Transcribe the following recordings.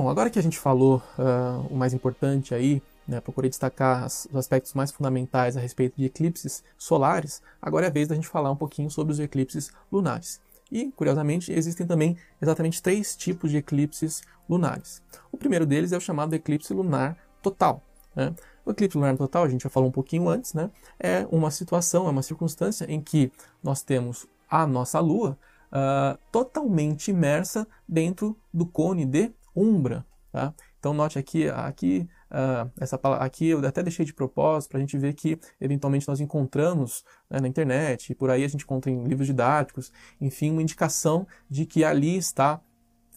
Bom, agora que a gente falou uh, o mais importante aí, né, procurei destacar os aspectos mais fundamentais a respeito de eclipses solares, agora é a vez da gente falar um pouquinho sobre os eclipses lunares. E, curiosamente, existem também exatamente três tipos de eclipses lunares. O primeiro deles é o chamado eclipse lunar total. Né? O eclipse lunar total, a gente já falou um pouquinho antes, né? é uma situação, é uma circunstância em que nós temos a nossa Lua uh, totalmente imersa dentro do cone de Umbra. Tá? Então note aqui, aqui, uh, essa aqui eu até deixei de propósito para a gente ver que eventualmente nós encontramos né, na internet e por aí a gente encontra em livros didáticos, enfim, uma indicação de que ali está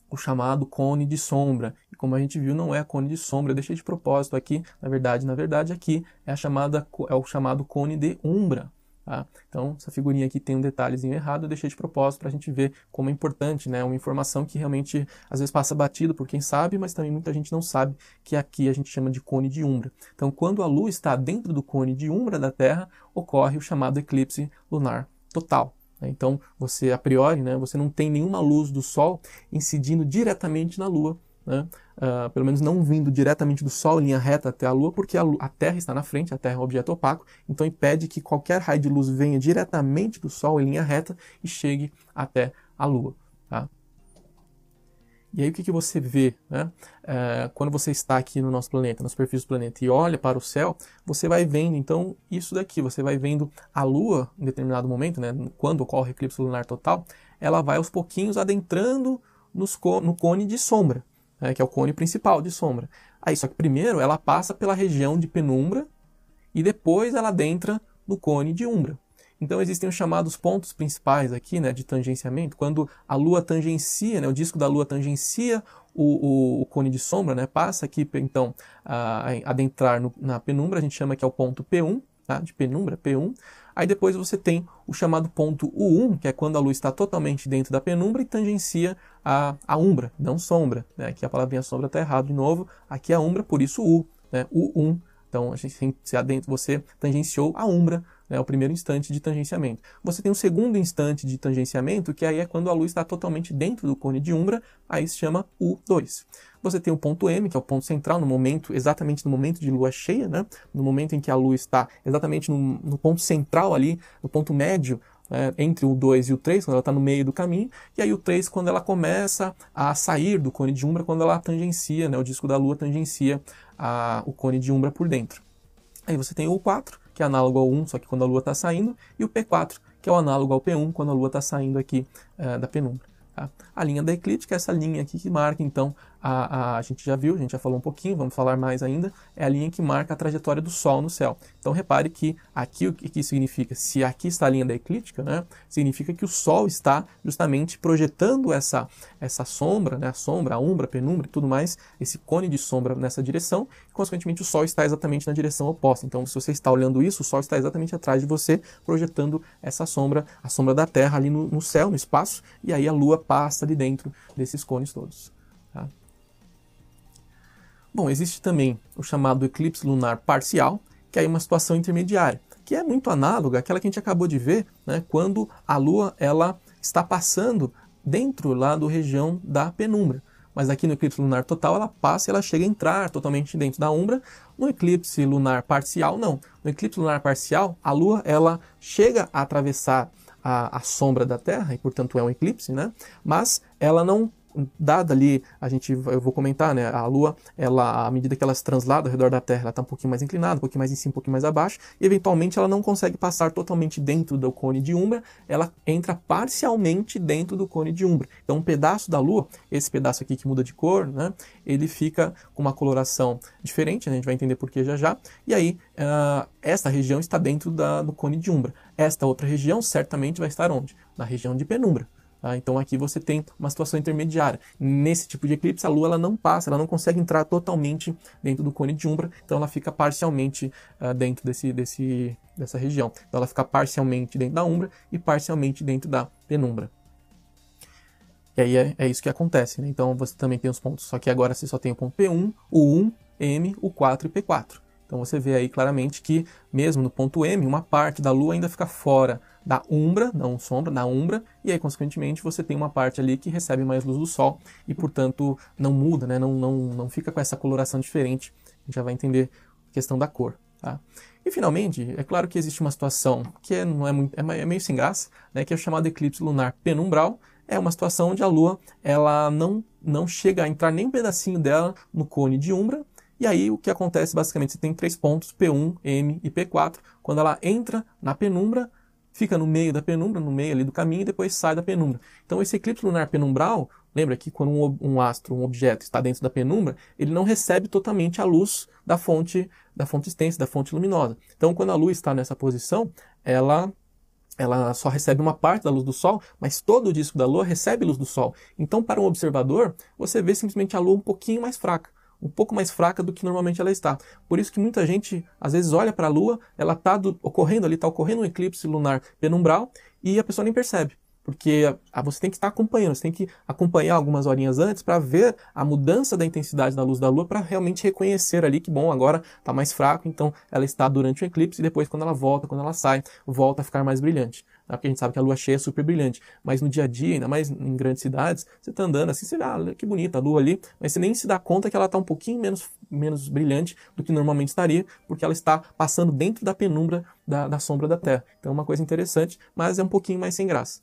o chamado cone de sombra. E como a gente viu, não é cone de sombra, eu deixei de propósito aqui, na verdade, na verdade aqui é, a chamada, é o chamado cone de umbra. Tá? Então, essa figurinha aqui tem um detalhezinho errado, eu deixei de propósito para a gente ver como é importante, né? Uma informação que realmente às vezes passa batido por quem sabe, mas também muita gente não sabe que aqui a gente chama de cone de umbra. Então, quando a Lua está dentro do cone de umbra da Terra, ocorre o chamado eclipse lunar total. Né? Então, você a priori, né, você não tem nenhuma luz do Sol incidindo diretamente na Lua, né? Uh, pelo menos não vindo diretamente do Sol em linha reta até a Lua, porque a, a, Terra está na frente, a Terra é um objeto opaco, então impede que qualquer raio de luz venha diretamente do Sol em linha reta e chegue até a Lua. Tá? E aí o que, que você vê? Né? Uh, quando você está aqui no nosso planeta, na superfície do planeta, e olha para o céu, você vai vendo então isso daqui, você vai vendo a Lua em determinado momento, né? quando ocorre o eclipse lunar total, ela vai aos pouquinhos adentrando nos, no cone de sombra né, que é o cone principal de sombra. Aí, só que primeiro ela passa pela região de penumbra e depois ela adentra no cone de umbra. Então existem os chamados pontos principais aqui, né, de tangenciamento, quando a Lua tangencia, né, o disco da Lua tangencia o, o, o cone de sombra, né, passa aqui então a, adentrar no, na penumbra, a gente chama que é o ponto P1, tá, de penumbra, P1. Aí depois você tem o chamado ponto U1, que é quando a luz está totalmente dentro da penumbra e tangencia a, a umbra, não sombra. Né? Aqui a palavrinha sombra está errado de novo, aqui é a umbra, por isso U, né? U1. Então a gente, se adentro, você tangenciou a umbra, né? o primeiro instante de tangenciamento. Você tem um segundo instante de tangenciamento, que aí é quando a luz está totalmente dentro do cone de umbra, aí se chama U2. Você tem o ponto M, que é o ponto central, no momento, exatamente no momento de lua cheia, né? no momento em que a lua está exatamente no, no ponto central ali, no ponto médio é, entre o 2 e o 3, quando ela está no meio do caminho, e aí o 3 quando ela começa a sair do cone de umbra, quando ela tangencia, né, o disco da Lua tangencia a, o cone de umbra por dentro. Aí você tem o 4, que é análogo ao 1, só que quando a Lua está saindo, e o P4, que é o análogo ao P1, quando a Lua está saindo aqui é, da penumbra. Tá? A linha da eclíptica é essa linha aqui que marca, então, a, a, a, gente já viu, a gente já falou um pouquinho, vamos falar mais ainda, é a linha que marca a trajetória do Sol no céu. Então repare que aqui o que, significa? Se aqui está a linha da eclíptica, né, significa que o Sol está justamente projetando essa, essa sombra, né, a sombra, a umbra, a penumbra e tudo mais, esse cone de sombra nessa direção, e consequentemente o Sol está exatamente na direção oposta. Então se você está olhando isso, o Sol está exatamente atrás de você, projetando essa sombra, a sombra da Terra ali no, no céu, no espaço, e aí a Lua passa ali dentro desses cones todos. Tá? Bom, existe também o chamado eclipse lunar parcial, que é uma situação intermediária, que é muito análoga àquela que a gente acabou de ver, né, quando a Lua ela está passando dentro lá da região da penumbra. Mas aqui no eclipse lunar total ela passa e ela chega a entrar totalmente dentro da umbra. No eclipse lunar parcial, não. No eclipse lunar parcial, a Lua ela chega a atravessar a, a sombra da Terra, e portanto é um eclipse, né? mas ela não dada ali, a gente, eu vou comentar, né, a Lua, ela, à medida que ela se translada ao redor da Terra, ela está um pouquinho mais inclinada, um pouquinho mais em cima, um pouquinho mais abaixo, e eventualmente ela não consegue passar totalmente dentro do cone de Umbra, ela entra parcialmente dentro do cone de Umbra. Então um pedaço da Lua, esse pedaço aqui que muda de cor, né, ele fica com uma coloração diferente, né, a gente vai entender por que já já, e aí uh, região está dentro da, do cone de Umbra. Esta outra região certamente vai estar onde? Na região de penumbra. Tá? Então aqui você tem uma situação intermediária. Nesse tipo de eclipse, a Lua ela não passa, ela não consegue entrar totalmente dentro do cone de Umbra, então ela fica parcialmente uh, dentro desse, desse, dessa região. Então ela fica parcialmente dentro da Umbra e parcialmente dentro da penumbra. E aí é, é isso que acontece. Né? Então você também tem os pontos, só que agora você só tem o ponto P1, o 1, M, o 4 e P4. Então você vê aí claramente que, mesmo no ponto M, uma parte da Lua ainda fica fora da umbra, não sombra, da umbra, e aí, consequentemente, você tem uma parte ali que recebe mais luz do Sol e, portanto, não muda, né? não, não, não fica com essa coloração diferente. A gente já vai entender a questão da cor. Tá? E finalmente, é claro que existe uma situação que é, não é, muito, é meio sem graça, né, que é o chamado eclipse lunar penumbral. É uma situação onde a Lua ela não, não chega a entrar nem um pedacinho dela no cone de umbra. E aí o que acontece basicamente, você tem três pontos, P1, M e P4. Quando ela entra na penumbra, fica no meio da penumbra, no meio ali do caminho, e depois sai da penumbra. Então esse eclipse lunar penumbral, lembra que quando um, um, astro, um objeto está dentro da penumbra, ele não recebe totalmente a luz da fonte, da fonte extensa, da fonte luminosa. Então quando a luz está nessa posição, ela ela só recebe uma parte da luz do Sol, mas todo o disco da Lua recebe luz do Sol. Então, para um observador, você vê simplesmente a Lua um pouquinho mais fraca um pouco mais fraca do que normalmente ela está. Por isso que muita gente às vezes olha para a Lua, ela está ocorrendo ali, está ocorrendo um eclipse lunar penumbral e a pessoa nem percebe. Porque você tem que estar acompanhando, você tem que acompanhar algumas horinhas antes para ver a mudança da intensidade da luz da Lua para realmente reconhecer ali que, bom, agora está mais fraco, então ela está durante o eclipse e depois, quando ela volta, quando ela sai, volta a ficar mais brilhante. Né? Porque a gente sabe que a lua cheia é super brilhante. Mas no dia a dia, ainda mais em grandes cidades, você está andando assim, você vê, ah, que bonita a lua ali, mas você nem se dá conta que ela está um pouquinho menos, menos brilhante do que normalmente estaria, porque ela está passando dentro da penumbra da, da sombra da Terra. Então é uma coisa interessante, mas é um pouquinho mais sem graça.